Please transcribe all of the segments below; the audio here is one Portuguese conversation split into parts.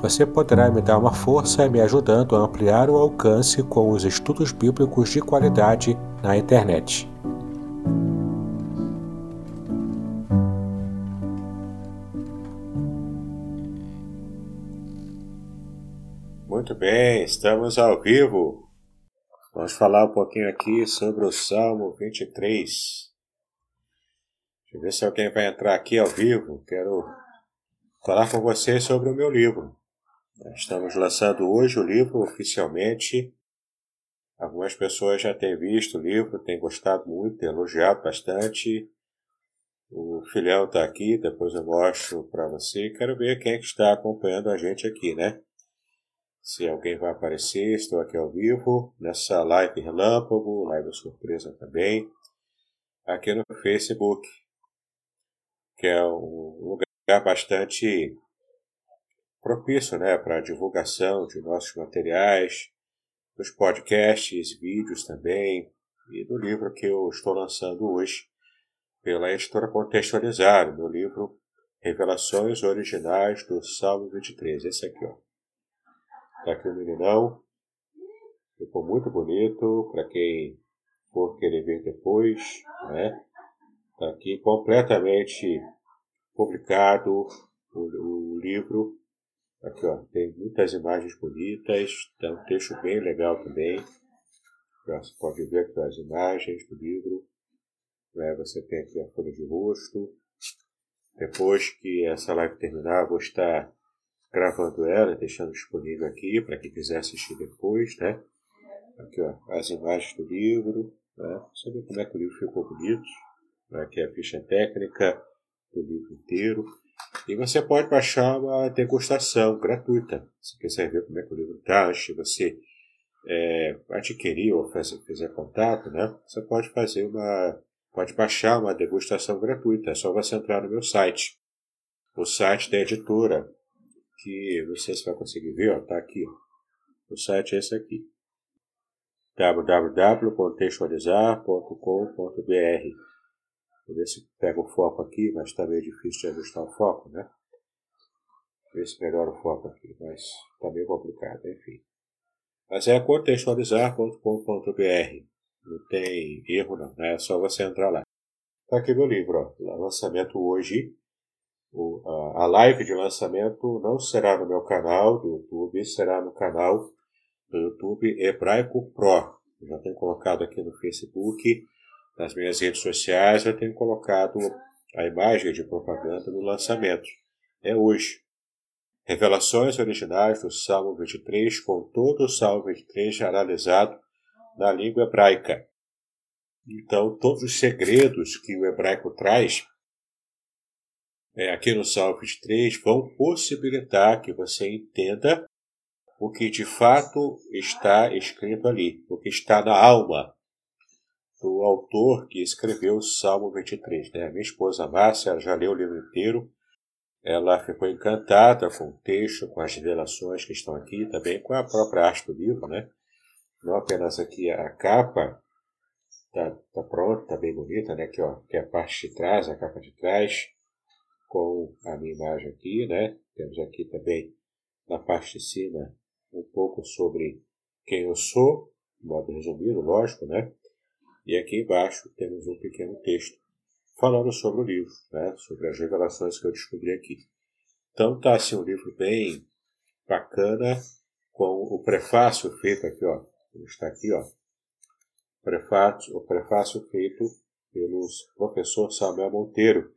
Você poderá me dar uma força me ajudando a ampliar o alcance com os estudos bíblicos de qualidade na internet. Muito bem, estamos ao vivo. Vamos falar um pouquinho aqui sobre o Salmo 23. Deixa eu ver se alguém vai entrar aqui ao vivo. Quero falar com vocês sobre o meu livro. Estamos lançando hoje o livro oficialmente. Algumas pessoas já têm visto o livro, têm gostado muito, têm elogiado bastante. O filhão está aqui, depois eu mostro para você. Quero ver quem é que está acompanhando a gente aqui, né? Se alguém vai aparecer, estou aqui ao vivo, nessa live relâmpago, live surpresa também, aqui no Facebook, que é um lugar bastante propício né, para a divulgação de nossos materiais, dos podcasts, vídeos também, e do livro que eu estou lançando hoje pela editora Contextualizar, meu livro Revelações Originais do Salmo 23. Esse aqui, ó. Tá aqui o meninão. Ficou muito bonito para quem for querer ver depois, né? Tá aqui completamente publicado o, o livro Aqui, ó, tem muitas imagens bonitas, tem um texto bem legal também. Você pode ver aqui as imagens do livro. Né? Você tem aqui a folha de rosto. Depois que essa live terminar, vou estar gravando ela, deixando disponível aqui para quem quiser assistir depois, né? Aqui, ó, as imagens do livro, né? Você vê como é que o livro ficou bonito. Aqui é a ficha técnica do livro inteiro. E você pode baixar uma degustação gratuita. Se quiser ver como é que o livro está, de você é, adquirir ou fazer, fizer contato, né? Você pode fazer uma. Pode baixar uma degustação gratuita. É só você entrar no meu site. O site da editora. Que não sei se vai conseguir ver, ó, tá aqui. Ó. O site é esse aqui www.contextualizar.com.br Vou ver se pega o foco aqui, mas está meio difícil de ajustar o foco, né? Ver se melhora o foco aqui, mas está meio complicado, enfim. Mas é contextualizar.com.br. Não tem erro não, né? É só você entrar lá. Está aqui meu livro, ó. Lançamento hoje. O, a, a live de lançamento não será no meu canal do YouTube, será no canal do YouTube Hebraico Pro. Já tenho colocado aqui no Facebook nas minhas redes sociais eu tenho colocado a imagem de propaganda do lançamento. É hoje. Revelações originais do Salmo 23, com todo o Salmo 23 analisado na língua hebraica. Então, todos os segredos que o hebraico traz é, aqui no Salmo 23 vão possibilitar que você entenda o que de fato está escrito ali, o que está na alma do autor que escreveu o Salmo 23. Né? Minha esposa Márcia já leu o livro inteiro. Ela ficou encantada com o texto, com as revelações que estão aqui, também com a própria arte do livro. Né? Não apenas aqui a capa, está tá pronta, está bem bonita, né? Aqui, ó, que é a parte de trás, a capa de trás, com a minha imagem aqui, né? Temos aqui também na parte de cima um pouco sobre quem eu sou, de modo resumido, lógico, né? E aqui embaixo temos um pequeno texto falando sobre o livro, né, sobre as revelações que eu descobri aqui. Então tá assim um livro bem bacana, com o prefácio feito aqui, ó, está aqui, ó, prefácio, o prefácio feito pelo professor Samuel Monteiro,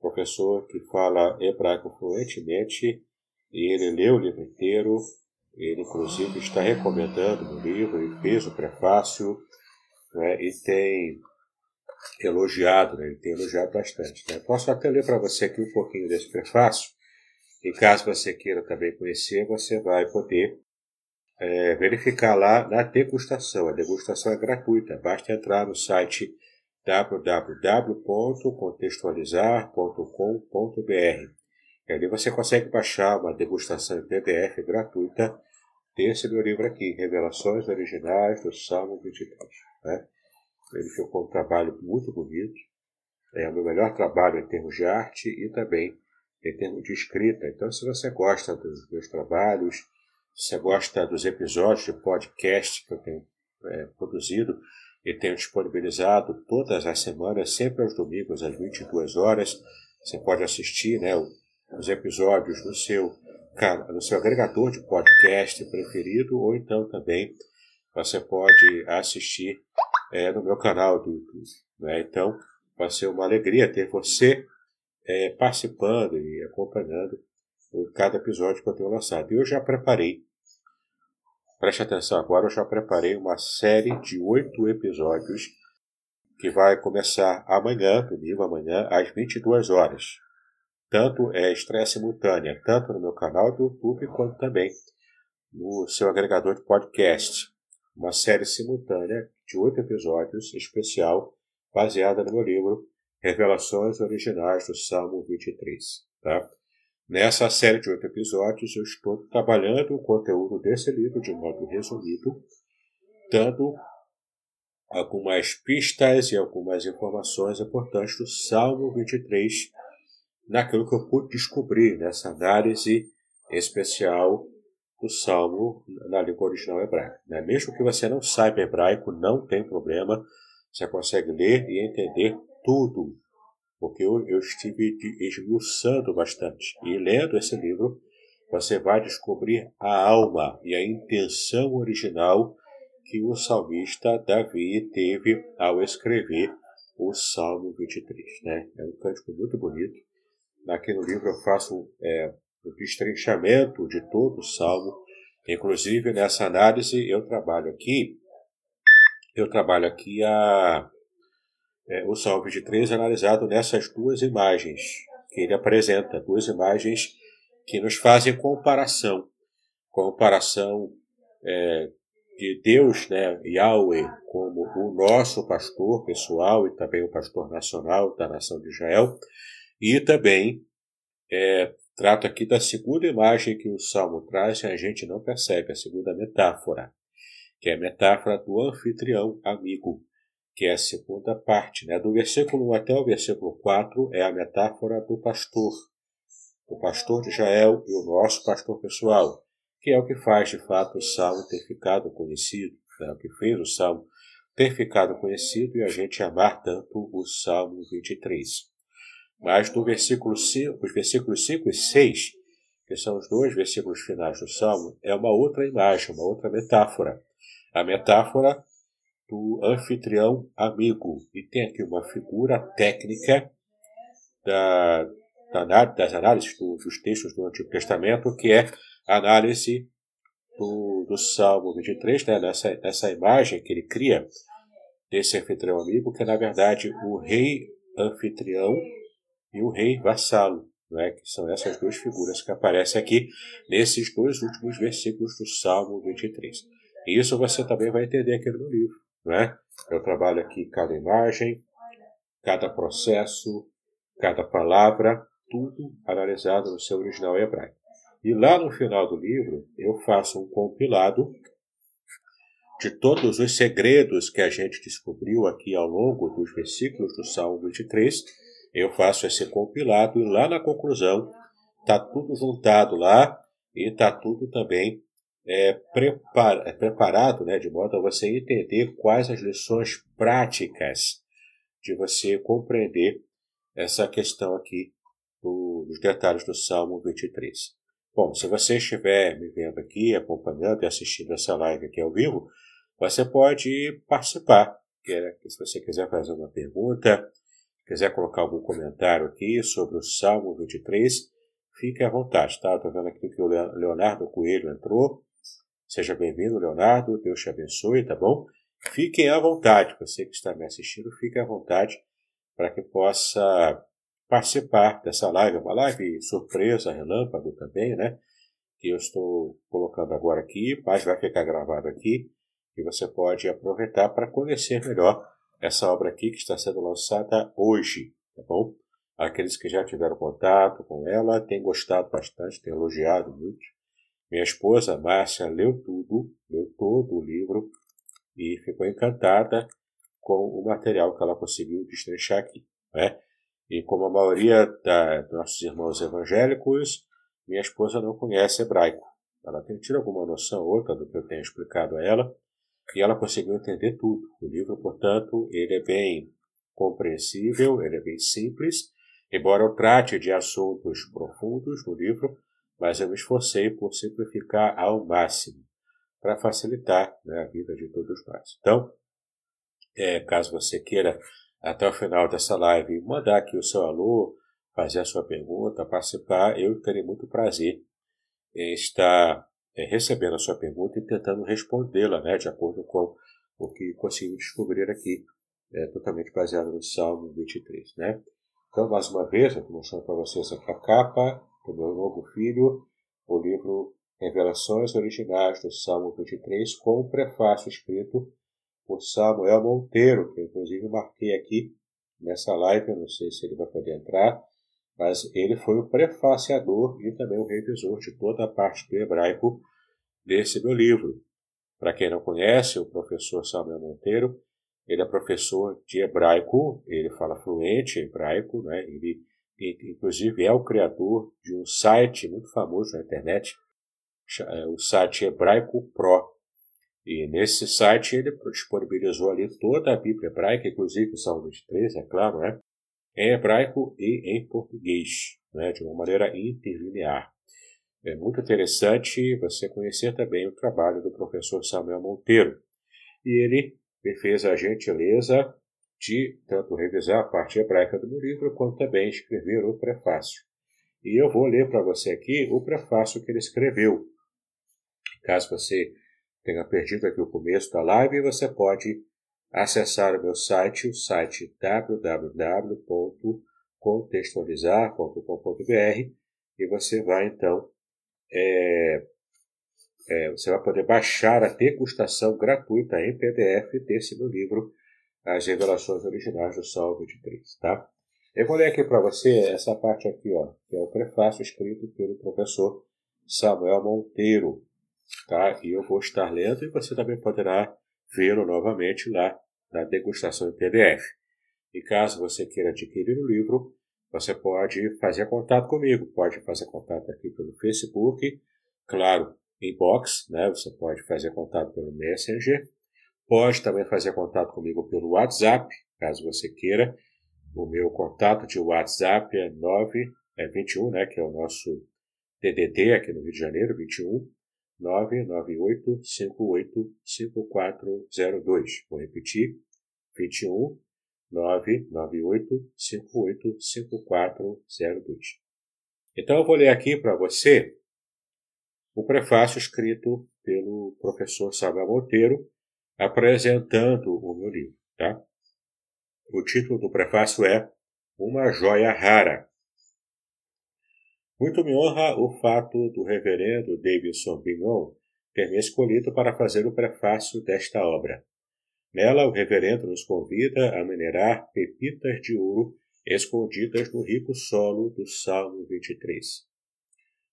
professor que fala hebraico fluentemente, e ele leu o livro inteiro, ele inclusive está recomendando o livro e fez o prefácio, né, e tem elogiado, né, ele tem elogiado bastante. Né. Posso até ler para você aqui um pouquinho desse prefácio, e caso você queira também conhecer, você vai poder é, verificar lá na degustação. A degustação é gratuita, basta entrar no site www.contextualizar.com.br. Ali você consegue baixar uma degustação em PDF gratuita desse meu livro aqui, Revelações Originais do Salmo 23. Né? Ele ficou um trabalho muito bonito, é o meu melhor trabalho em termos de arte e também em termos de escrita. Então, se você gosta dos meus trabalhos, se você gosta dos episódios de podcast que eu tenho é, produzido e tenho disponibilizado todas as semanas, sempre aos domingos, às 22 horas, você pode assistir né, os episódios no seu, no seu agregador de podcast preferido, ou então também você pode assistir é, no meu canal do YouTube. Né? Então, vai ser uma alegria ter você é, participando e acompanhando cada episódio que eu tenho lançado. E eu já preparei, preste atenção agora, eu já preparei uma série de oito episódios que vai começar amanhã, domingo amanhã, às 22 horas. Tanto é estreia simultânea, tanto no meu canal do YouTube, quanto também no seu agregador de podcast. Uma série simultânea de oito episódios, especial, baseada no meu livro Revelações Originais do Salmo 23. Tá? Nessa série de oito episódios, eu estou trabalhando o conteúdo desse livro de modo resumido, dando algumas pistas e algumas informações importantes do Salmo 23, naquilo que eu pude descobrir nessa análise especial do Salmo na língua original hebraica. Né? Mesmo que você não saiba hebraico, não tem problema, você consegue ler e entender tudo, porque eu, eu estive esmiuçando bastante. E lendo esse livro, você vai descobrir a alma e a intenção original que o salmista Davi teve ao escrever o Salmo 23. Né? É um cântico muito bonito. Aqui no livro eu faço é, um destrinchamento de todo o Salmo. Inclusive, nessa análise, eu trabalho aqui, eu trabalho aqui a é, o Salmo 23 é analisado nessas duas imagens que ele apresenta, duas imagens que nos fazem comparação, comparação é, de Deus, né, Yahweh, como o nosso pastor pessoal e também o pastor nacional da nação de Israel, e também é, trata aqui da segunda imagem que o Salmo traz e a gente não percebe, a segunda metáfora, que é a metáfora do anfitrião amigo que é a segunda parte. Né? Do versículo 1 até o versículo 4 é a metáfora do pastor, o pastor de Israel e o nosso pastor pessoal, que é o que faz de fato o salmo ter ficado conhecido, é o que fez o salmo ter ficado conhecido e a gente amar tanto o salmo 23. Mas do versículo 5, os versículos 5 e 6, que são os dois versículos finais do salmo, é uma outra imagem, uma outra metáfora. A metáfora do anfitrião amigo. E tem aqui uma figura técnica da, da das análises do, dos textos do Antigo Testamento, que é a análise do, do Salmo 23, né, nessa, nessa imagem que ele cria desse anfitrião amigo, que é na verdade o rei anfitrião e o rei vassalo. É? que são essas duas figuras que aparecem aqui nesses dois últimos versículos do Salmo 23. E isso você também vai entender aqui no livro. Né? Eu trabalho aqui cada imagem, cada processo, cada palavra, tudo analisado no seu original hebraico. E lá no final do livro eu faço um compilado de todos os segredos que a gente descobriu aqui ao longo dos versículos do Salmo 23. Eu faço esse compilado e lá na conclusão está tudo juntado lá e está tudo também é, é preparado né, de modo a você entender quais as lições práticas de você compreender essa questão aqui do, dos detalhes do Salmo 23. Bom, se você estiver me vendo aqui, acompanhando e assistindo essa live aqui ao vivo, você pode participar se você quiser fazer uma pergunta, quiser colocar algum comentário aqui sobre o Salmo 23, fique à vontade, tá? Estou vendo aqui que o Leonardo Coelho entrou. Seja bem-vindo, Leonardo. Deus te abençoe, tá bom? Fiquem à vontade. Você que está me assistindo, fique à vontade para que possa participar dessa live. Uma live surpresa, relâmpago também, né? Que eu estou colocando agora aqui, mas vai ficar gravado aqui. E você pode aproveitar para conhecer melhor essa obra aqui que está sendo lançada hoje, tá bom? Aqueles que já tiveram contato com ela têm gostado bastante, têm elogiado muito. Minha esposa, Márcia, leu tudo, leu todo o livro e ficou encantada com o material que ela conseguiu destrinchar aqui. Né? E como a maioria dos nossos irmãos evangélicos, minha esposa não conhece hebraico. Ela tem tido alguma noção ou outra do que eu tenho explicado a ela, e ela conseguiu entender tudo. O livro, portanto, ele é bem compreensível, ele é bem simples, embora eu trate de assuntos profundos no livro, mas eu me esforcei por simplificar ao máximo, para facilitar né, a vida de todos nós. Então, é, caso você queira, até o final dessa live, mandar aqui o seu alô, fazer a sua pergunta, participar, eu terei muito prazer em estar recebendo a sua pergunta e tentando respondê-la, né, de acordo com o que consigo descobrir aqui, é, totalmente baseado no Salmo 23. Né? Então, mais uma vez, eu estou mostrando para vocês aqui a capa do meu novo filho, o livro Revelações Originais do Salmo 23, com um prefácio escrito por Samuel Monteiro, que eu inclusive marquei aqui nessa live, eu não sei se ele vai poder entrar, mas ele foi o prefaciador e também o revisor de toda a parte do hebraico desse meu livro. Para quem não conhece, o professor Samuel Monteiro, ele é professor de hebraico, ele fala fluente hebraico, né? ele inclusive é o criador de um site muito famoso na internet, é, o site Hebraico Pro. E nesse site ele disponibilizou ali toda a Bíblia hebraica, inclusive o Salmo 23, é claro, né? Em hebraico e em português, né, de uma maneira interlinear. É muito interessante você conhecer também o trabalho do professor Samuel Monteiro. E ele me fez a gentileza de tanto revisar a parte hebraica do meu livro, quanto também escrever o prefácio. E eu vou ler para você aqui o prefácio que ele escreveu. Caso você tenha perdido aqui o começo da live, você pode acessar o meu site, o site www.contextualizar.com.br e você vai então é, é, você vai poder baixar a degustação gratuita em PDF desse meu livro, As Revelações Originais do Salmo 23, tá? Eu vou ler aqui para você essa parte aqui, ó, que é o prefácio escrito pelo professor Samuel Monteiro, tá? E eu vou estar lendo e você também poderá vê-lo novamente lá na degustação em PDF. E caso você queira adquirir o livro, você pode fazer contato comigo. Pode fazer contato aqui pelo Facebook, claro, inbox, né? Você pode fazer contato pelo Messenger. Pode também fazer contato comigo pelo WhatsApp, caso você queira. O meu contato de WhatsApp é 9, é 21, né? Que é o nosso DDD aqui no Rio de Janeiro, 21 998585402. Vou repetir, 21 998585402. Então eu vou ler aqui para você o prefácio escrito pelo professor Samuel Monteiro apresentando o meu livro, tá? O título do prefácio é Uma Joia Rara, muito me honra o fato do reverendo Davidson Bignon ter me escolhido para fazer o prefácio desta obra. Nela, o reverendo nos convida a minerar pepitas de ouro escondidas no rico solo do Salmo 23.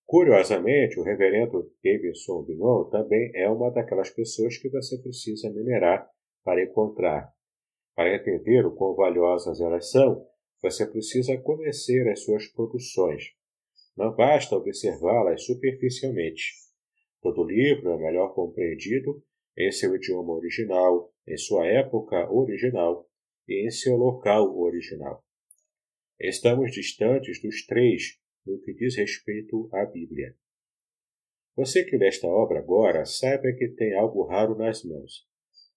Curiosamente, o reverendo Davidson Bignon também é uma daquelas pessoas que você precisa minerar para encontrar. Para entender o quão valiosas elas são, você precisa conhecer as suas produções, não basta observá-las superficialmente. Todo livro é melhor compreendido em seu idioma original, em sua época original e em seu local original. Estamos distantes dos três no que diz respeito à Bíblia. Você que lê esta obra agora, saiba que tem algo raro nas mãos.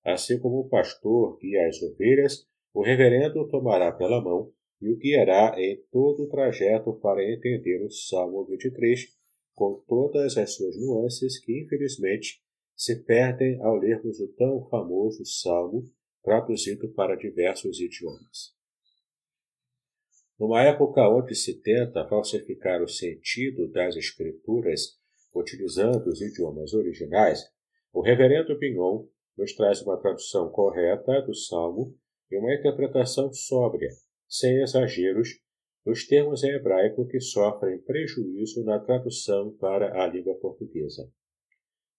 Assim como o pastor guia as ovelhas, o reverendo tomará pela mão e o guiará em todo o trajeto para entender o Salmo 23 com todas as suas nuances que, infelizmente, se perdem ao lermos o tão famoso Salmo traduzido para diversos idiomas. Numa época onde se tenta falsificar o sentido das Escrituras utilizando os idiomas originais, o reverendo Pignon nos traz uma tradução correta do Salmo e uma interpretação sóbria, sem exageros, dos termos em hebraico que sofrem prejuízo na tradução para a língua portuguesa.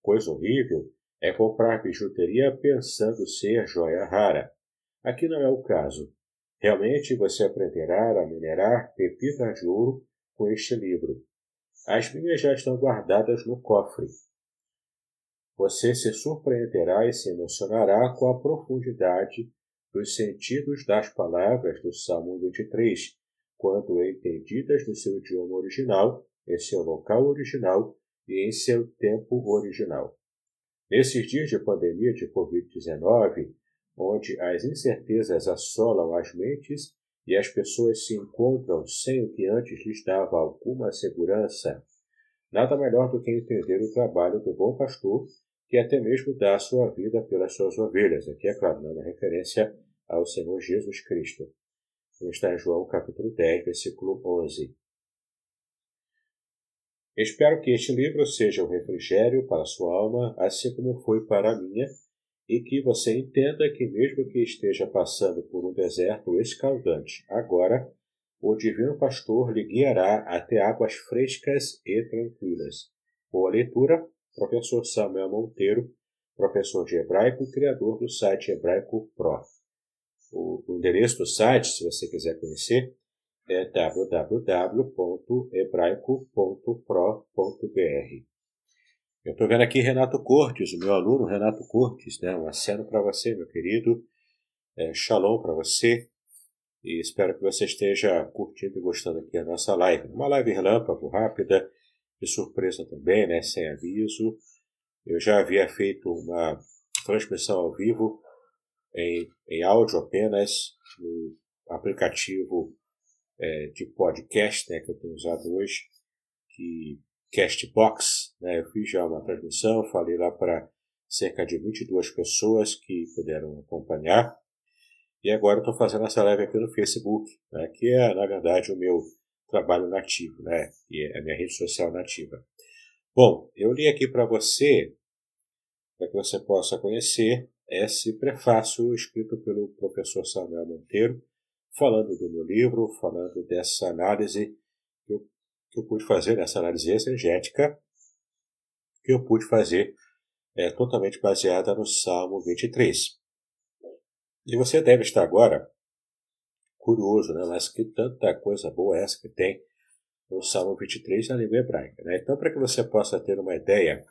Coisa horrível é comprar bijuteria pensando ser joia rara. Aqui não é o caso. Realmente você aprenderá a minerar pepitas de ouro com este livro. As minhas já estão guardadas no cofre. Você se surpreenderá e se emocionará com a profundidade dos sentidos das palavras do Salmo 23, quando entendidas no seu idioma original, em seu local original e em seu tempo original. Nesses dias de pandemia de Covid-19, onde as incertezas assolam as mentes e as pessoas se encontram sem o que antes lhes dava alguma segurança, nada melhor do que entender o trabalho do bom pastor que até mesmo dá a sua vida pelas suas ovelhas. Aqui, é claro, dando referência ao Senhor Jesus Cristo. Está em João capítulo 10, versículo 11. Espero que este livro seja um refrigério para a sua alma, assim como foi para a minha, e que você entenda que, mesmo que esteja passando por um deserto escaldante, agora o Divino Pastor lhe guiará até águas frescas e tranquilas. Boa leitura, professor Samuel Monteiro, professor de hebraico e criador do site Hebraico Pro. O, o endereço do site, se você quiser conhecer, é www.hebraico.pro.br. Eu estou vendo aqui Renato Cortes, o meu aluno Renato Cortes, né? um aceno para você, meu querido. É, shalom para você. E espero que você esteja curtindo e gostando aqui da nossa live. Uma live relâmpago, rápida, de surpresa também, né? sem aviso. Eu já havia feito uma transmissão ao vivo em, em áudio apenas no aplicativo é, de podcast né, que eu tenho usado hoje, que Castbox, né? Eu fiz já uma transmissão, falei lá para cerca de 22 pessoas que puderam acompanhar. E agora estou fazendo essa live aqui no Facebook, né? que é, na verdade, o meu trabalho nativo, né? E a minha rede social nativa. Bom, eu li aqui para você, para que você possa conhecer esse prefácio escrito pelo professor Samuel Monteiro, falando do meu livro, falando dessa análise que eu pude fazer nessa análise exegética, que eu pude fazer é, totalmente baseada no Salmo 23. E você deve estar agora curioso, né? Mas que tanta coisa boa é essa que tem no Salmo 23 na língua hebraica, né? Então, para que você possa ter uma ideia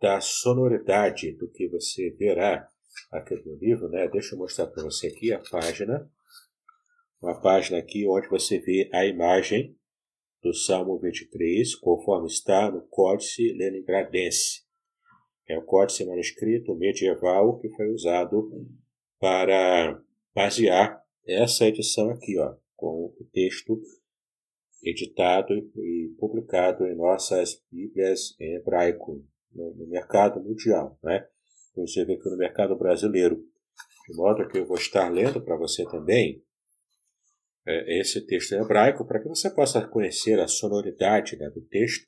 da sonoridade do que você verá aqui no livro, né? Deixa eu mostrar para você aqui a página, uma página aqui onde você vê a imagem do Salmo 23, conforme está no Códice Leningradense. É o códice manuscrito medieval que foi usado para basear essa edição aqui, ó, com o texto editado e publicado em nossas Bíblias em hebraico no, no mercado mundial, né? Inclusive aqui no mercado brasileiro. De modo que eu vou estar lendo para você também é, esse texto em hebraico para que você possa conhecer a sonoridade né, do texto.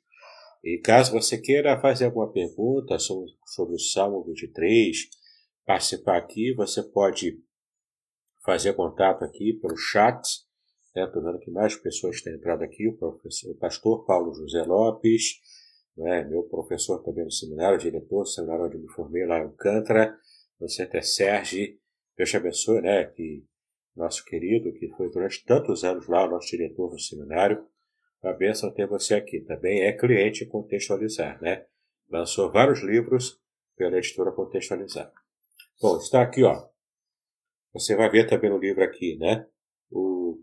E caso você queira fazer alguma pergunta sobre, sobre o Salmo 23, participar aqui, você pode fazer contato aqui pelo chat. Estou né? vendo que mais pessoas têm entrado aqui. O, professor, o pastor Paulo José Lopes, né? meu professor também no seminário, diretor do seminário onde me formei lá em Alcântara. Você até Sérgio. Deus te abençoe, né? Que nosso querido, que foi durante tantos anos lá nosso diretor no seminário. Uma bênção ter você aqui. Também é cliente Contextualizar, né? Lançou vários livros pela editora Contextualizar. Bom, está aqui, ó. Você vai ver também no livro aqui, né? O,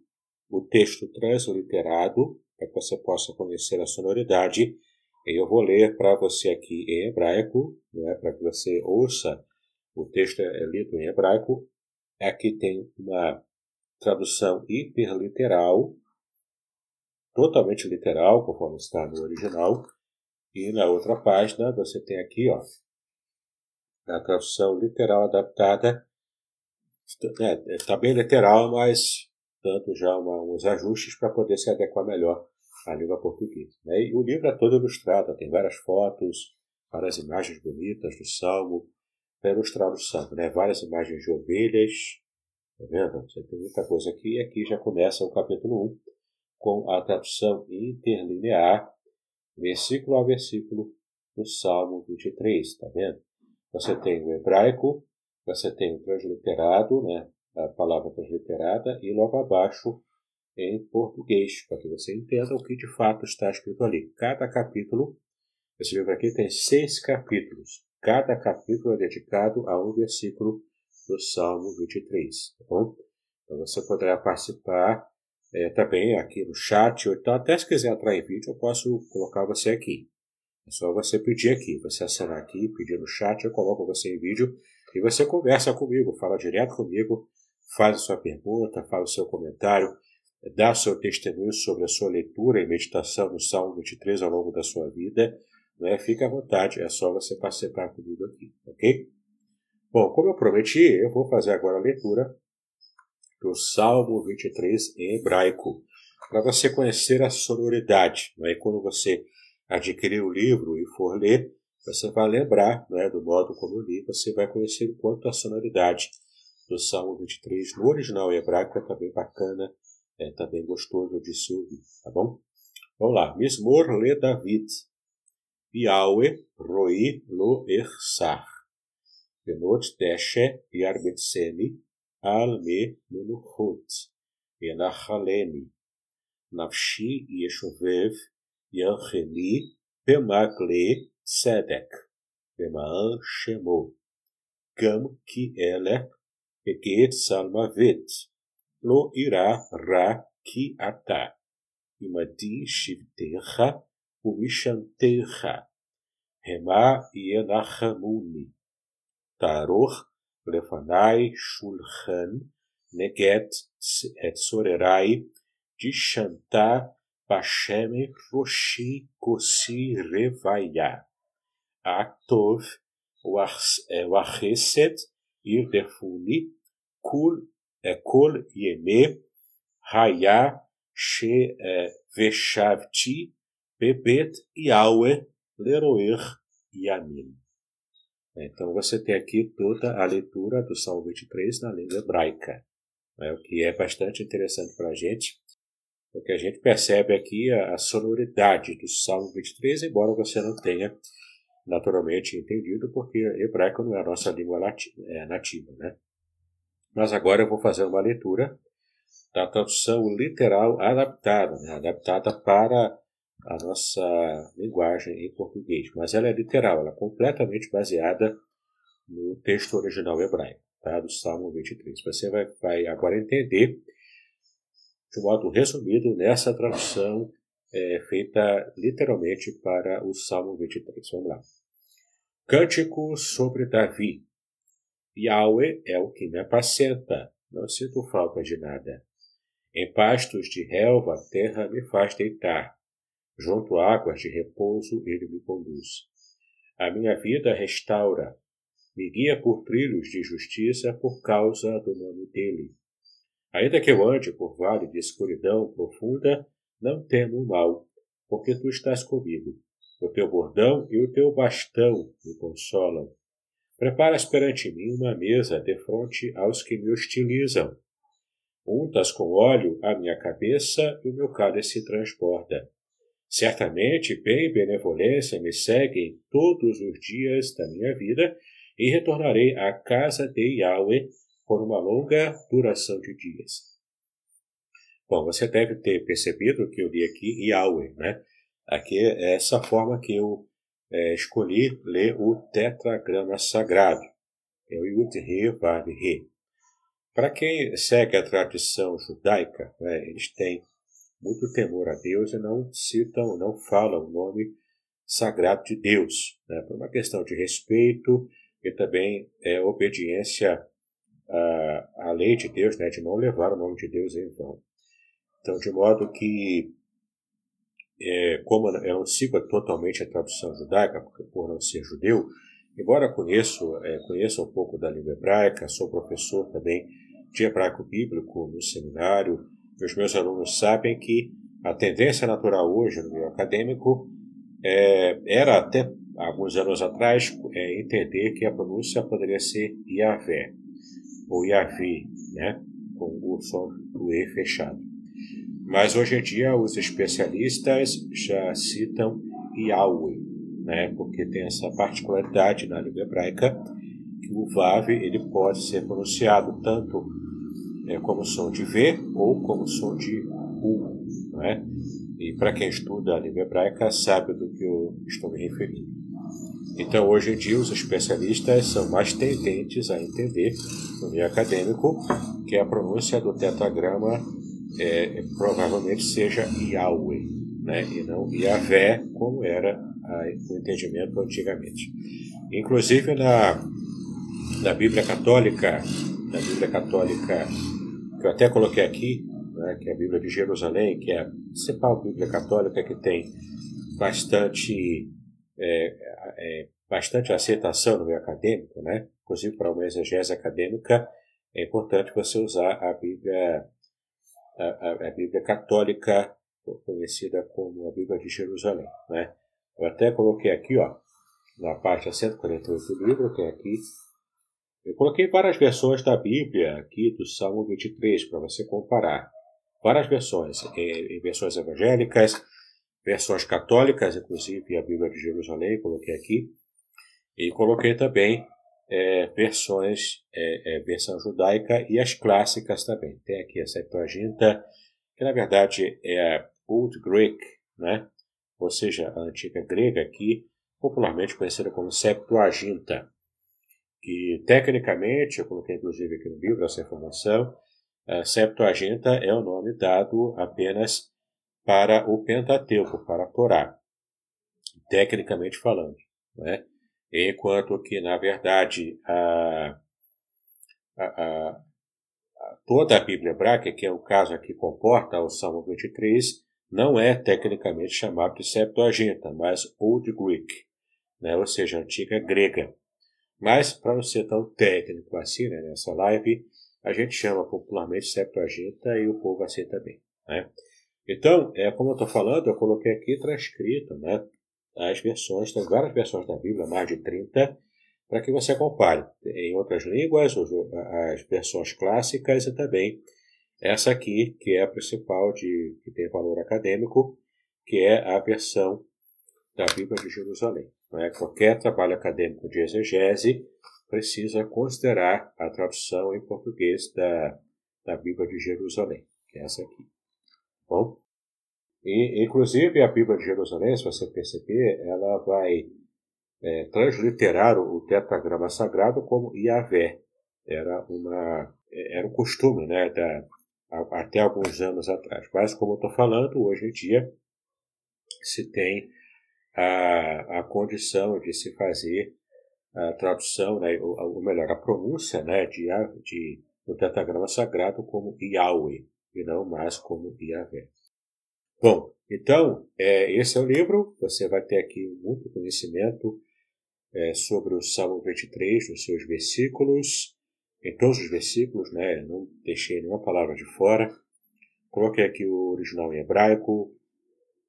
o texto transliterado, para que você possa conhecer a sonoridade. Eu vou ler para você aqui em hebraico, né? para que você ouça o texto é lido em hebraico, aqui tem uma tradução hiperliteral, totalmente literal, conforme está no original, e na outra página você tem aqui, ó, a tradução literal adaptada, está é, tá bem literal, mas dando já uma, uns ajustes para poder se adequar melhor à língua portuguesa. Né? E o livro é todo ilustrado, tem várias fotos, várias imagens bonitas do Salmo, para ilustrar o Salmo, né? várias imagens de ovelhas, tá vendo? Você tem muita coisa aqui, e aqui já começa o capítulo 1, com a tradução interlinear, versículo a versículo, do Salmo 23, tá vendo? Você tem o hebraico, você tem o transliterado, né? a palavra transliterada, e logo abaixo em português, para que você entenda o que de fato está escrito ali. Cada capítulo, esse livro aqui tem seis capítulos. Cada capítulo é dedicado a um versículo do Salmo 23, tá bom? Então você poderá participar é, também aqui no chat, ou então até se quiser entrar em vídeo, eu posso colocar você aqui. É só você pedir aqui, você assinar aqui, pedir no chat, eu coloco você em vídeo e você conversa comigo, fala direto comigo, faz a sua pergunta, faz o seu comentário, dá seu testemunho sobre a sua leitura e meditação no Salmo 23 ao longo da sua vida. Né? Fique à vontade, é só você participar comigo aqui, ok? Bom, como eu prometi, eu vou fazer agora a leitura do Salmo 23 em hebraico, para você conhecer a sonoridade. Né? quando você adquirir o livro e for ler, você vai lembrar né, do modo como eu li, você vai conhecer o quanto a sonoridade do Salmo 23 no original hebraico é também bacana, é também gostoso de se ouvir, tá bom? Vamos lá. Mismor le David. Yahweh roi lo ersar. Benot deshe yarbetseni al me menuchot. Enachaleni. Nafshi yeshovev yancheni bemagle tzedek. Bemaan shemo. Gam ki elek Peget salmavet. Lo ira ra ki ata. Imadi shivtecha umishantecha. Hema yenachamuni. Taroch lefanai shulchan neget et sorerai de chantar Basheme Roshi Kosi Revaya. Aktov Wachesed Irdefuni, Kul, Kol Yeme, Haya, She Veshavti, Bebet Yahweh, Leroer Yamin. Então você tem aqui toda a leitura do Salmo 23 na língua hebraica, né, o que é bastante interessante para a gente, porque a gente percebe aqui a, a sonoridade do Salmo 23, embora você não tenha naturalmente entendido, porque hebraico não é a nossa língua é, nativa. Né? Mas agora eu vou fazer uma leitura da tradução literal adaptada, né? adaptada para a nossa linguagem em português. Mas ela é literal, ela é completamente baseada no texto original hebraico, tá? do Salmo 23. Você vai, vai agora entender, de modo resumido, nessa tradução é, feita literalmente para o Salmo 23. Vamos lá. Cântico sobre Davi. Yahweh é o que me apacenta, não sinto falta de nada. Em pastos de relva a terra me faz deitar. Junto a águas de repouso ele me conduz. A minha vida restaura. Me guia por trilhos de justiça por causa do nome dele. Ainda que eu ande por vale de escuridão profunda, não temo mal, porque tu estás comigo. O teu bordão e o teu bastão me consolam. Preparas perante mim uma mesa de fronte aos que me hostilizam. Untas com óleo a minha cabeça e o meu cálice transborda. Certamente bem e benevolência me seguem todos os dias da minha vida e retornarei à casa de Yahweh por uma longa duração de dias. Bom, você deve ter percebido que eu li aqui Yahweh, né? Aqui é essa forma que eu é, escolhi ler o tetragrama sagrado, é o Yud He Vav He. Para quem segue a tradição judaica, né, eles têm muito temor a Deus e não citam, não falam o nome sagrado de Deus, né, por uma questão de respeito e também é obediência à, à lei de Deus, né, de não levar o nome de Deus em vão. Então, de modo que, é, como eu não sigo totalmente a tradução judaica, por não ser judeu, embora conheço, é, conheça um pouco da língua hebraica, sou professor também de hebraico bíblico no seminário, os meus alunos sabem que a tendência natural hoje no meio acadêmico é, era até alguns anos atrás é, entender que a pronúncia poderia ser Yahvé ou Yavi, né, com o som do E fechado. Mas hoje em dia os especialistas já citam Yahweh, né, porque tem essa particularidade na língua hebraica que o Vav ele pode ser pronunciado tanto é, como som de V ou como som de U. Né? E para quem estuda a língua hebraica sabe do que eu estou me referindo. Então, hoje em dia, os especialistas são mais tendentes a entender, no meio acadêmico, que a pronúncia do tetragrama é, provavelmente seja Yahweh, né? e não Yahvé, como era a, o entendimento antigamente. Inclusive, na, na Bíblia Católica, na Bíblia Católica, que eu até coloquei aqui, né, que é a Bíblia de Jerusalém, que é a principal Bíblia Católica que tem bastante é, é, bastante aceitação no meio acadêmico, né? inclusive para uma exegese acadêmica, é importante você usar a Bíblia, a, a, a Bíblia católica, conhecida como a Bíblia de Jerusalém. Né? Eu até coloquei aqui, ó, na página 148 do livro, que é aqui, eu coloquei várias versões da Bíblia aqui do Salmo 23 para você comparar. Várias versões, em versões evangélicas, versões católicas, inclusive a Bíblia de Jerusalém, coloquei aqui, e coloquei também é, versões, é, é, versão judaica e as clássicas também. Tem aqui a Septuaginta, que na verdade é a Old Greek, né? ou seja, a antiga grega aqui, popularmente conhecida como Septuaginta, que tecnicamente, eu coloquei inclusive aqui no livro essa informação, a Septuaginta é o nome dado apenas para o Pentateuco, para a Torá, tecnicamente falando. Né? Enquanto que, na verdade, a, a, a, toda a Bíblia hebraica, que é o caso aqui comporta o Salmo 23, não é tecnicamente chamado de Septuaginta, mas Old Greek, né? ou seja, antiga grega. Mas, para não ser tão técnico assim, né, nessa live, a gente chama popularmente Septuaginta e o povo aceita bem. Né? Então, é, como eu estou falando, eu coloquei aqui transcrito né, as versões, tem várias versões da Bíblia, mais de 30, para que você compare em outras línguas, as versões clássicas e também essa aqui, que é a principal, de, que tem valor acadêmico, que é a versão da Bíblia de Jerusalém. É? Qualquer trabalho acadêmico de exegese precisa considerar a tradução em português da, da Bíblia de Jerusalém, que é essa aqui. Bom, e, inclusive a Bíblia de Jerusalém, se você perceber, ela vai é, transliterar o, tetragrama sagrado como Yahvé. Era, uma, era um costume né, da, a, até alguns anos atrás. Mas, como eu estou falando, hoje em dia se tem a, a condição de se fazer a tradução, né, ou, ou melhor, a pronúncia né, de, de, do tetragrama sagrado como Yahweh e não mais como Yahvé. Bom, então, é, esse é o livro. Você vai ter aqui muito conhecimento é, sobre o Salmo 23, nos seus versículos, em todos os versículos, né? Não deixei nenhuma palavra de fora. Coloquei aqui o original em hebraico,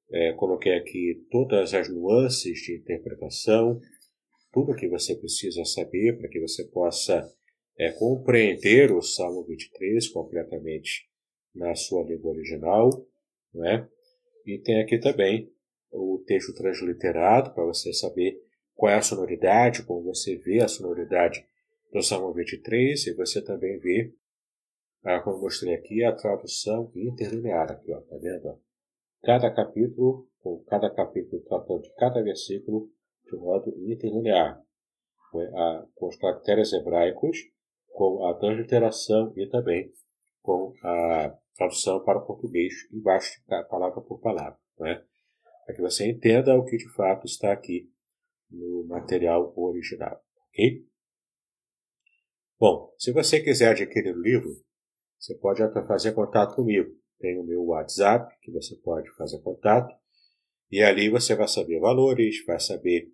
é, coloquei aqui todas as nuances de interpretação, tudo o que você precisa saber para que você possa é, compreender o Salmo 23 completamente na sua língua original, não é? E tem aqui também o texto transliterado para você saber qual é a sonoridade, como você vê a sonoridade do Salmo 23, e você também vê, ah, como mostrei aqui, a tradução interlinear aqui, ó, tá vendo? Cada capítulo, ou cada capítulo tratando de cada versículo de modo interlinear, com, a, com os caracteres hebraicos, com a transliteração e também com a tradução para o português embaixo, palavra por palavra, né? para que você entenda o que de fato está aqui no material original, ok? Bom, se você quiser adquirir o livro, você pode fazer contato comigo. Tem o meu WhatsApp, que você pode fazer contato, e ali você vai saber valores, vai saber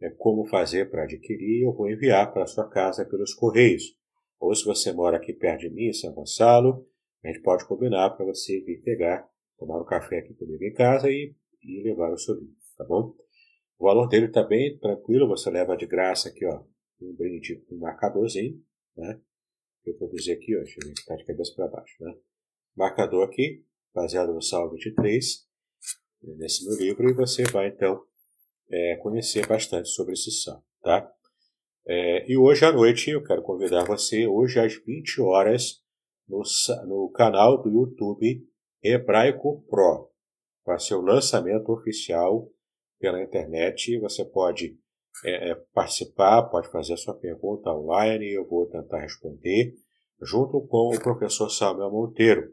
é, como fazer para adquirir. Eu vou enviar para sua casa pelos correios. Ou se você mora aqui perto de mim, em São Gonçalo, a gente pode combinar para você vir pegar, tomar um café aqui comigo em casa e, e levar o seu livro, tá bom? O valor dele está bem tranquilo, você leva de graça aqui, ó, um brinde, um marcadorzinho, né? Eu vou dizer aqui, ó, deixa eu ver que está de cabeça para baixo, né? Marcador aqui, baseado no Salmo 23, nesse meu livro, e você vai então é, conhecer bastante sobre esse salmo, tá? É, e hoje à noite eu quero convidar você, hoje às 20 horas, no, no canal do YouTube Hebraico Pro. Vai ser o lançamento oficial pela internet. Você pode é, é, participar, pode fazer a sua pergunta online, eu vou tentar responder, junto com o professor Samuel Monteiro.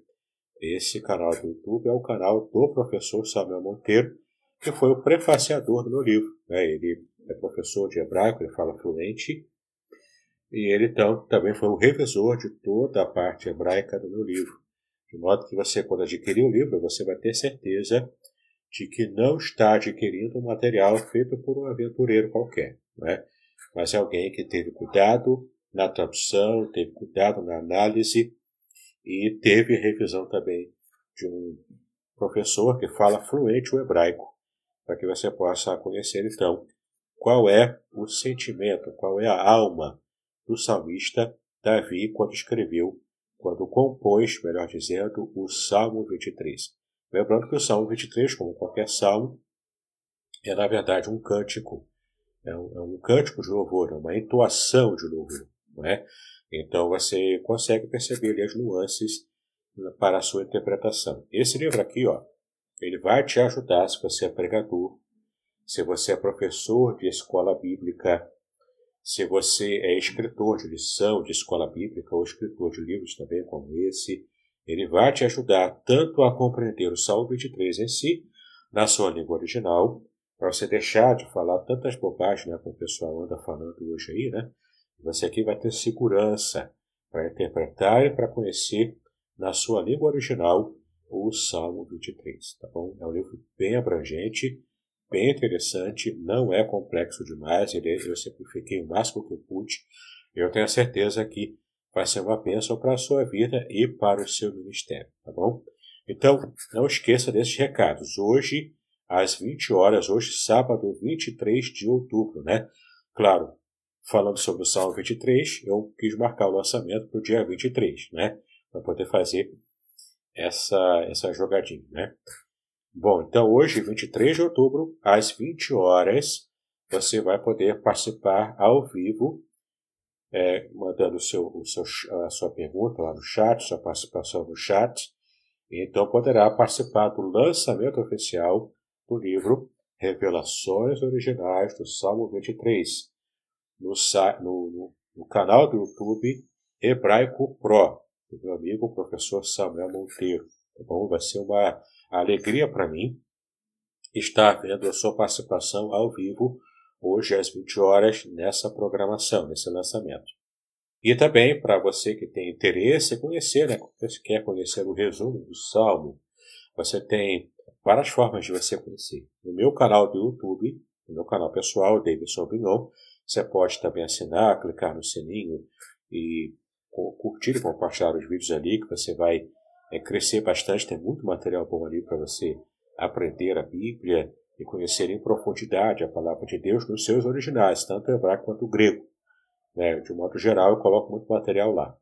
Esse canal do YouTube é o canal do professor Samuel Monteiro, que foi o prefaciador do meu livro. Né? Ele é professor de hebraico, ele fala fluente, e ele então, também foi o revisor de toda a parte hebraica do meu livro. De modo que você, quando adquirir o livro, você vai ter certeza de que não está adquirindo um material feito por um aventureiro qualquer, né? mas alguém que teve cuidado na tradução, teve cuidado na análise e teve revisão também de um professor que fala fluente o hebraico, para que você possa conhecer então qual é o sentimento, qual é a alma do salmista Davi quando escreveu, quando compôs, melhor dizendo, o Salmo 23. Lembrando que o Salmo 23, como qualquer salmo, é na verdade um cântico, é um, é um cântico de louvor, é uma entoação de louvor. Não é? Então você consegue perceber as nuances para a sua interpretação. Esse livro aqui, ó, ele vai te ajudar se você é pregador, se você é professor de escola bíblica, se você é escritor de lição de escola bíblica ou escritor de livros também como esse, ele vai te ajudar tanto a compreender o Salmo 23 em si, na sua língua original, para você deixar de falar tantas bobagens né, como o pessoal anda falando hoje aí, né? Você aqui vai ter segurança para interpretar e para conhecer na sua língua original o Salmo 23, tá bom? É um livro bem abrangente, bem interessante, não é complexo demais, ele, eu simplifiquei o máximo que eu pude. Eu tenho a certeza que vai ser uma bênção para a sua vida e para o seu ministério, tá bom? Então, não esqueça desses recados. Hoje, às 20 horas, hoje, sábado 23 de outubro, né? Claro, falando sobre o Salmo 23, eu quis marcar o lançamento para o dia 23, né? Para poder fazer essa, essa jogadinha, né? Bom, então hoje, 23 de outubro, às 20 horas, você vai poder participar ao vivo, é, mandando o seu, o seu, a sua pergunta lá no chat, sua participação no chat. Então poderá participar do lançamento oficial do livro Revelações Originais do Salmo 23, no, no, no canal do YouTube Hebraico Pro, do meu amigo professor Samuel Monteiro. Tá bom? Vai ser uma alegria para mim estar vendo a sua participação ao vivo hoje às 20 horas nessa programação, nesse lançamento. E também para você que tem interesse em conhecer, né, quer conhecer o resumo do Salmo, você tem várias formas de você conhecer. No meu canal do YouTube, no meu canal pessoal, Davidson Bignon, você pode também assinar, clicar no sininho e curtir e compartilhar os vídeos ali, que você vai é, crescer bastante. Tem muito material bom ali para você aprender a Bíblia e conhecer em profundidade a palavra de Deus nos seus originais, tanto hebraico quanto grego. Né? De modo geral, eu coloco muito material lá.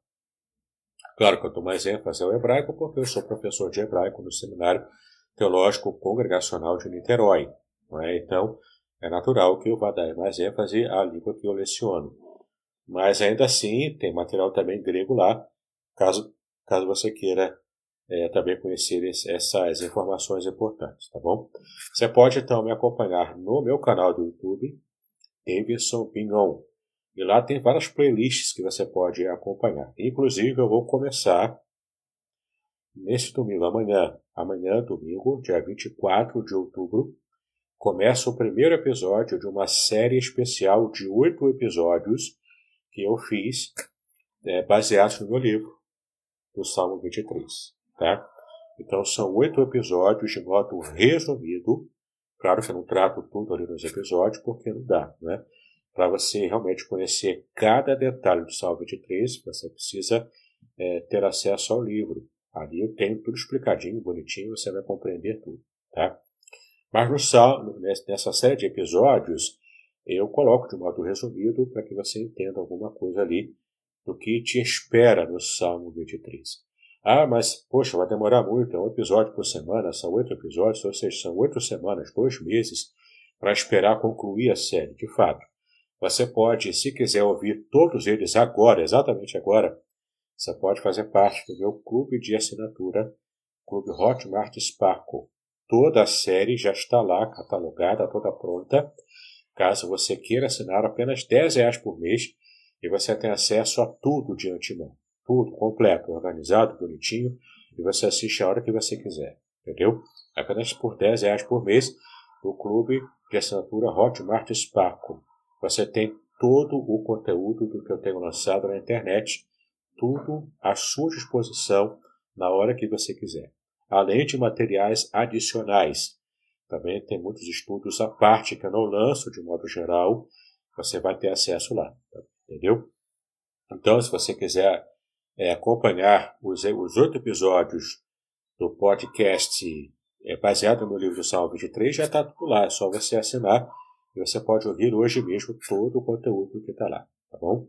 Claro que eu dou mais ênfase ao hebraico porque eu sou professor de hebraico no Seminário Teológico Congregacional de Niterói. É? Então, é natural que eu vá dar mais ênfase à língua que eu leciono. Mas ainda assim, tem material também grego lá, caso, caso você queira é, também conhecer essas informações importantes, tá bom? Você pode então me acompanhar no meu canal do YouTube, Davidson Pignon. E lá tem várias playlists que você pode acompanhar. Inclusive, eu vou começar nesse domingo, amanhã. Amanhã, domingo, dia 24 de outubro, começa o primeiro episódio de uma série especial de oito episódios que eu fiz é, baseados no meu livro, do Salmo 23. Tá? Então são oito episódios de modo resumido. Claro que eu não trato tudo ali nos episódios, porque não dá, né? Para você realmente conhecer cada detalhe do Salmo 23, você precisa é, ter acesso ao livro. Ali eu tenho tudo explicadinho, bonitinho, você vai compreender tudo, tá? Mas no Salmo, nessa série de episódios, eu coloco de modo resumido para que você entenda alguma coisa ali do que te espera no Salmo 23. Ah, mas, poxa, vai demorar muito, é um episódio por semana, são oito episódios, ou seja, são oito semanas, dois meses, para esperar concluir a série. De fato, você pode, se quiser ouvir todos eles agora, exatamente agora, você pode fazer parte do meu clube de assinatura, Clube Hotmart Sparkle. Toda a série já está lá, catalogada, toda pronta. Caso você queira assinar apenas 10 reais por mês, e você tem acesso a tudo de antemão tudo completo, organizado, bonitinho, e você assiste a hora que você quiser, entendeu? Apenas por 10 reais por mês no clube de assinatura Hotmart Sparkle. Você tem todo o conteúdo do que eu tenho lançado na internet, tudo à sua disposição na hora que você quiser. Além de materiais adicionais. Também tem muitos estudos à parte que eu não lanço de modo geral, você vai ter acesso lá, entendeu? Então, se você quiser é, acompanhar os, os oito episódios do podcast é, baseado no livro do Salmo 23, já está tudo lá. É só você assinar e você pode ouvir hoje mesmo todo o conteúdo que está lá, tá bom?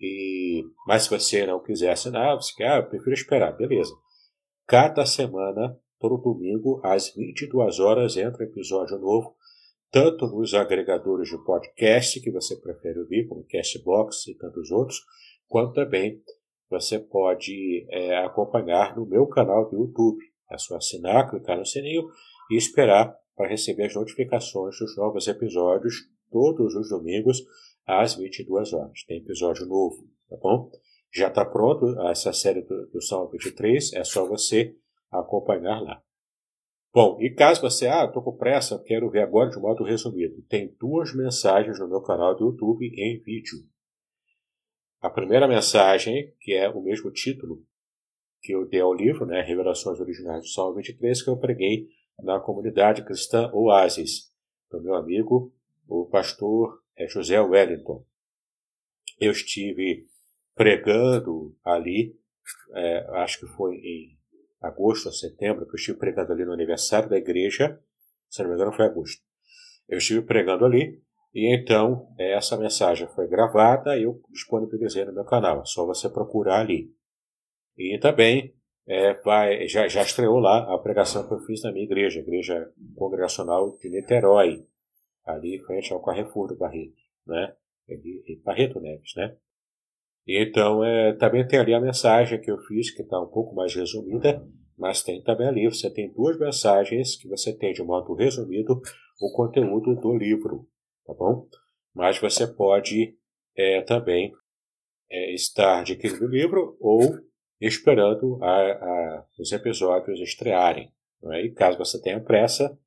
E, mas se você não quiser assinar, você quer, ah, eu prefiro esperar, beleza. Cada semana, todo domingo, às 22 horas, entra episódio novo, tanto nos agregadores de podcast que você prefere ouvir, como Castbox e tantos outros, quanto também você pode é, acompanhar no meu canal do YouTube. É só assinar, clicar no sininho e esperar para receber as notificações dos novos episódios todos os domingos às 22 horas. Tem episódio novo, tá bom? Já está pronto essa série do, do Salmo 23, é só você acompanhar lá. Bom, e caso você, ah, estou com pressa, quero ver agora de modo resumido, tem duas mensagens no meu canal do YouTube em vídeo. A primeira mensagem, que é o mesmo título que eu dei ao livro, né, Revelações Originais do Salmo 23, que eu preguei na comunidade cristã Oasis, do meu amigo, o pastor é, José Wellington. Eu estive pregando ali, é, acho que foi em agosto ou setembro, que eu estive pregando ali no aniversário da igreja, se não me engano foi agosto. Eu estive pregando ali, e então, essa mensagem foi gravada e eu disponibilizei no meu canal. É só você procurar ali. E também é, vai, já, já estreou lá a pregação que eu fiz na minha igreja, Igreja Congregacional de Niterói, ali frente ao Carrefour do Barreto, né? E Barreto Neves, né? E então, é, também tem ali a mensagem que eu fiz, que está um pouco mais resumida, mas tem também ali, você tem duas mensagens que você tem de modo resumido o conteúdo do livro tá bom? Mas você pode é, também é, estar adquirindo o livro ou esperando a, a, os episódios estrearem. É? E caso você tenha pressa,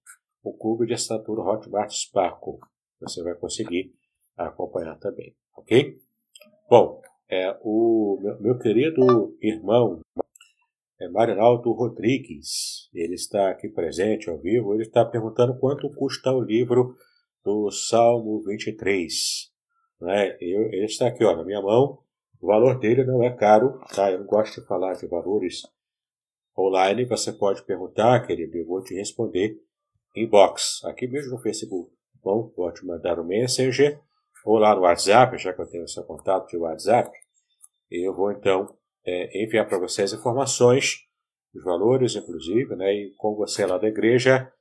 o clube de assinatura Hotmart Sparkle você vai conseguir acompanhar também, ok? Bom, é, o meu, meu querido irmão é Marinaldo Rodrigues, ele está aqui presente ao vivo, ele está perguntando quanto custa o livro do Salmo 23. Né? Eu, ele está aqui ó, na minha mão. O valor dele não é caro, tá? Eu não gosto de falar de valores online. Você pode perguntar, querido, eu vou te responder inbox, aqui mesmo no Facebook. Bom, pode mandar um Messenger ou lá no WhatsApp, já que eu tenho seu contato de WhatsApp. Eu vou então é, enviar para vocês informações, os valores, inclusive, né? E como você lá da igreja,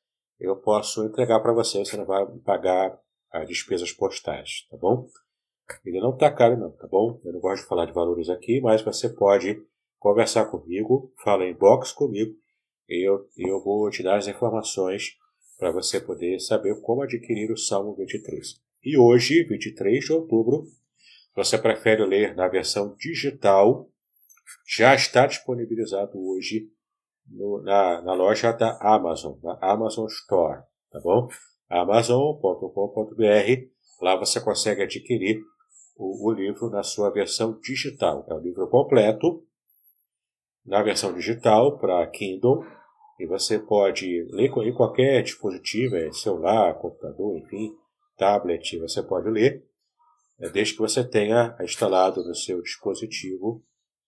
eu posso entregar para você, você não vai pagar as despesas postais, tá bom? Ele não está caro não, tá bom? Eu não gosto de falar de valores aqui, mas você pode conversar comigo, fala em box comigo, e eu, eu vou te dar as informações para você poder saber como adquirir o Salmo 23. E hoje, 23 de outubro, você prefere ler na versão digital, já está disponibilizado hoje no, na, na loja da Amazon, na Amazon Store, tá bom? amazon.com.br, lá você consegue adquirir o, o livro na sua versão digital. É o livro completo na versão digital para Kindle e você pode ler em qualquer dispositivo, é celular, computador, enfim, tablet, você pode ler, é, desde que você tenha instalado no seu dispositivo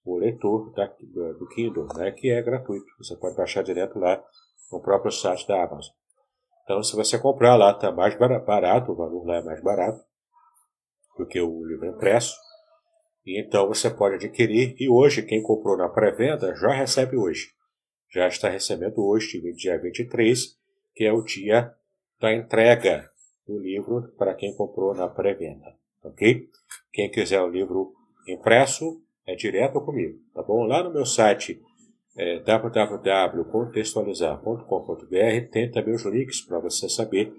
o leitor da, do Kindle, né, que é gratuito. Você pode baixar direto lá no próprio site da Amazon. Então, se você comprar lá, está mais barato, o valor lá é mais barato do que o livro impresso. E então você pode adquirir. E hoje, quem comprou na pré-venda já recebe hoje. Já está recebendo hoje, dia 23, que é o dia da entrega do livro para quem comprou na pré-venda. Ok? Quem quiser o livro impresso, é direto comigo. Tá bom? Lá no meu site é, www.contextualizar.com.br tem também os links para você saber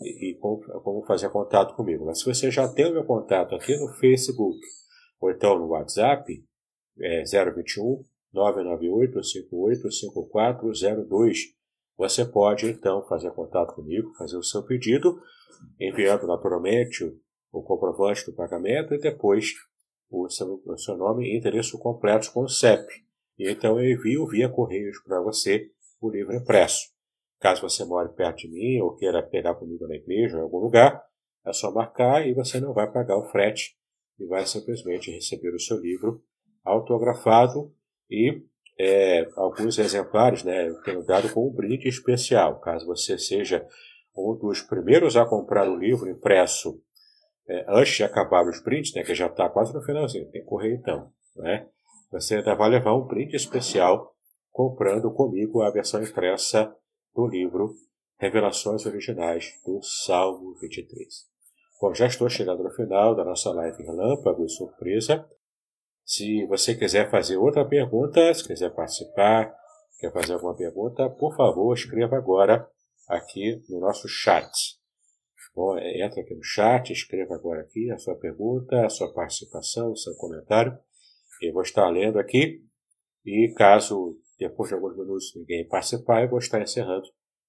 e, e como, como, fazer contato comigo. Mas se você já tem o meu contato aqui no Facebook ou então no WhatsApp, é 021 998 58 5402, você pode então fazer contato comigo, fazer o seu pedido, enviando naturalmente o, o comprovante do pagamento e depois o seu, o seu nome e endereço completos com o CEP. E então eu envio via Correios para você o livro impresso. Caso você more perto de mim ou queira pegar comigo na igreja ou em algum lugar, é só marcar e você não vai pagar o frete e vai simplesmente receber o seu livro autografado e é, alguns exemplares né, eu tenho dado como um brinde especial. Caso você seja um dos primeiros a comprar o livro impresso é, antes de acabar os prints, né, que já está quase no finalzinho, tem que correr então. Né? Você ainda vai levar um print especial comprando comigo a versão impressa do livro Revelações Originais do Salmo 23. Bom, já estou chegando no final da nossa live relâmpago e surpresa. Se você quiser fazer outra pergunta, se quiser participar, quer fazer alguma pergunta, por favor, escreva agora aqui no nosso chat. Bom, entra aqui no chat, escreva agora aqui a sua pergunta, a sua participação, o seu comentário. Eu vou estar lendo aqui e caso depois de alguns minutos ninguém participar, eu vou estar encerrando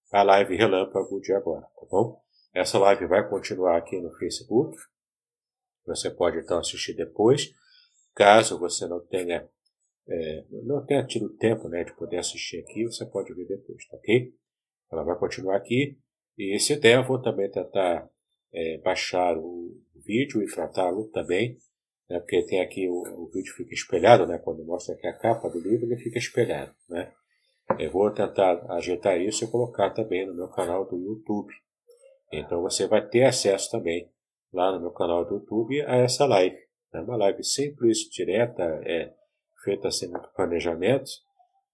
a live relâmpago de agora, tá bom? Essa live vai continuar aqui no Facebook. Você pode então assistir depois. Caso você não tenha é, não tenha tido tempo né, de poder assistir aqui, você pode ver depois, tá ok? Ela vai continuar aqui. E se der, eu vou também tentar é, baixar o vídeo e tratá-lo também né, porque tem aqui o, o, vídeo fica espelhado, né, quando mostra aqui a capa do livro, ele fica espelhado. Né. Eu vou tentar ajeitar isso e colocar também no meu canal do YouTube. Então você vai ter acesso também lá no meu canal do YouTube a essa live. É uma live simples, direta, é feita sem muito planejamento,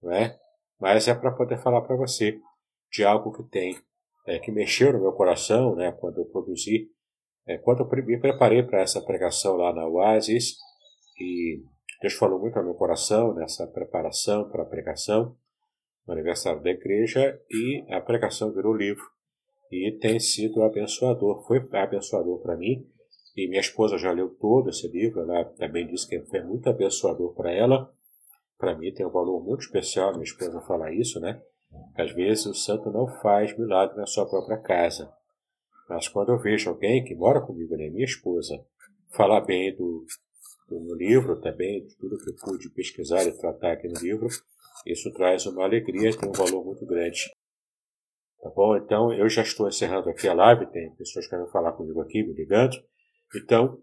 né? mas é para poder falar para você de algo que tem, é, que mexeu no meu coração né, quando eu produzi é, quando eu me preparei para essa pregação lá na Oasis, e Deus falou muito ao meu coração nessa preparação para a pregação, no aniversário da igreja, e a pregação virou livro. E tem sido abençoador, foi abençoador para mim, e minha esposa já leu todo esse livro, ela também disse que foi muito abençoador para ela. Para mim tem um valor muito especial minha esposa falar isso, né? Às vezes o santo não faz milagre na sua própria casa. Mas quando eu vejo alguém que mora comigo, né, minha esposa, falar bem do, do livro também, de tudo que eu pude pesquisar e tratar aqui no livro, isso traz uma alegria e tem um valor muito grande. Tá bom? Então, eu já estou encerrando aqui a live, tem pessoas que querem falar comigo aqui, me ligando. Então,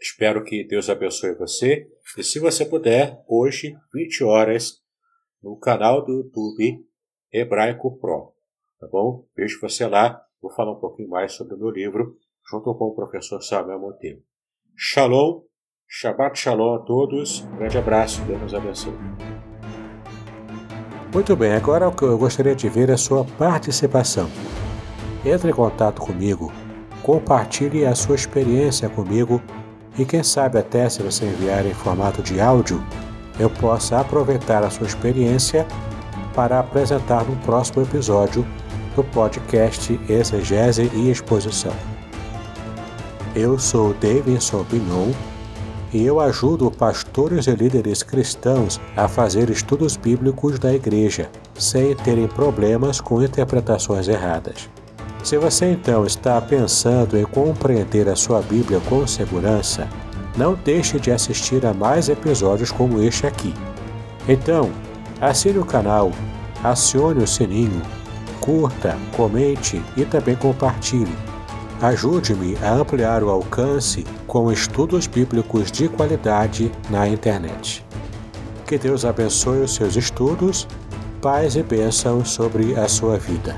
espero que Deus abençoe você. E se você puder, hoje, 20 horas, no canal do YouTube Hebraico Pro. Tá bom? Vejo você lá vou falar um pouquinho mais sobre o meu livro, junto com o professor Samuel Monteiro. Shalom, Shabbat Shalom a todos, um grande abraço, Deus nos abençoe. Muito bem, agora o que eu gostaria de ver é a sua participação. Entre em contato comigo, compartilhe a sua experiência comigo e quem sabe até se você enviar em formato de áudio, eu possa aproveitar a sua experiência para apresentar no próximo episódio do podcast Exegese e Exposição. Eu sou Davidson Bignon e eu ajudo pastores e líderes cristãos a fazer estudos bíblicos da igreja, sem terem problemas com interpretações erradas. Se você então está pensando em compreender a sua Bíblia com segurança, não deixe de assistir a mais episódios como este aqui. Então, assine o canal, acione o sininho, curta, comente e também compartilhe. Ajude-me a ampliar o alcance com estudos bíblicos de qualidade na internet. Que Deus abençoe os seus estudos, paz e bênçãos sobre a sua vida.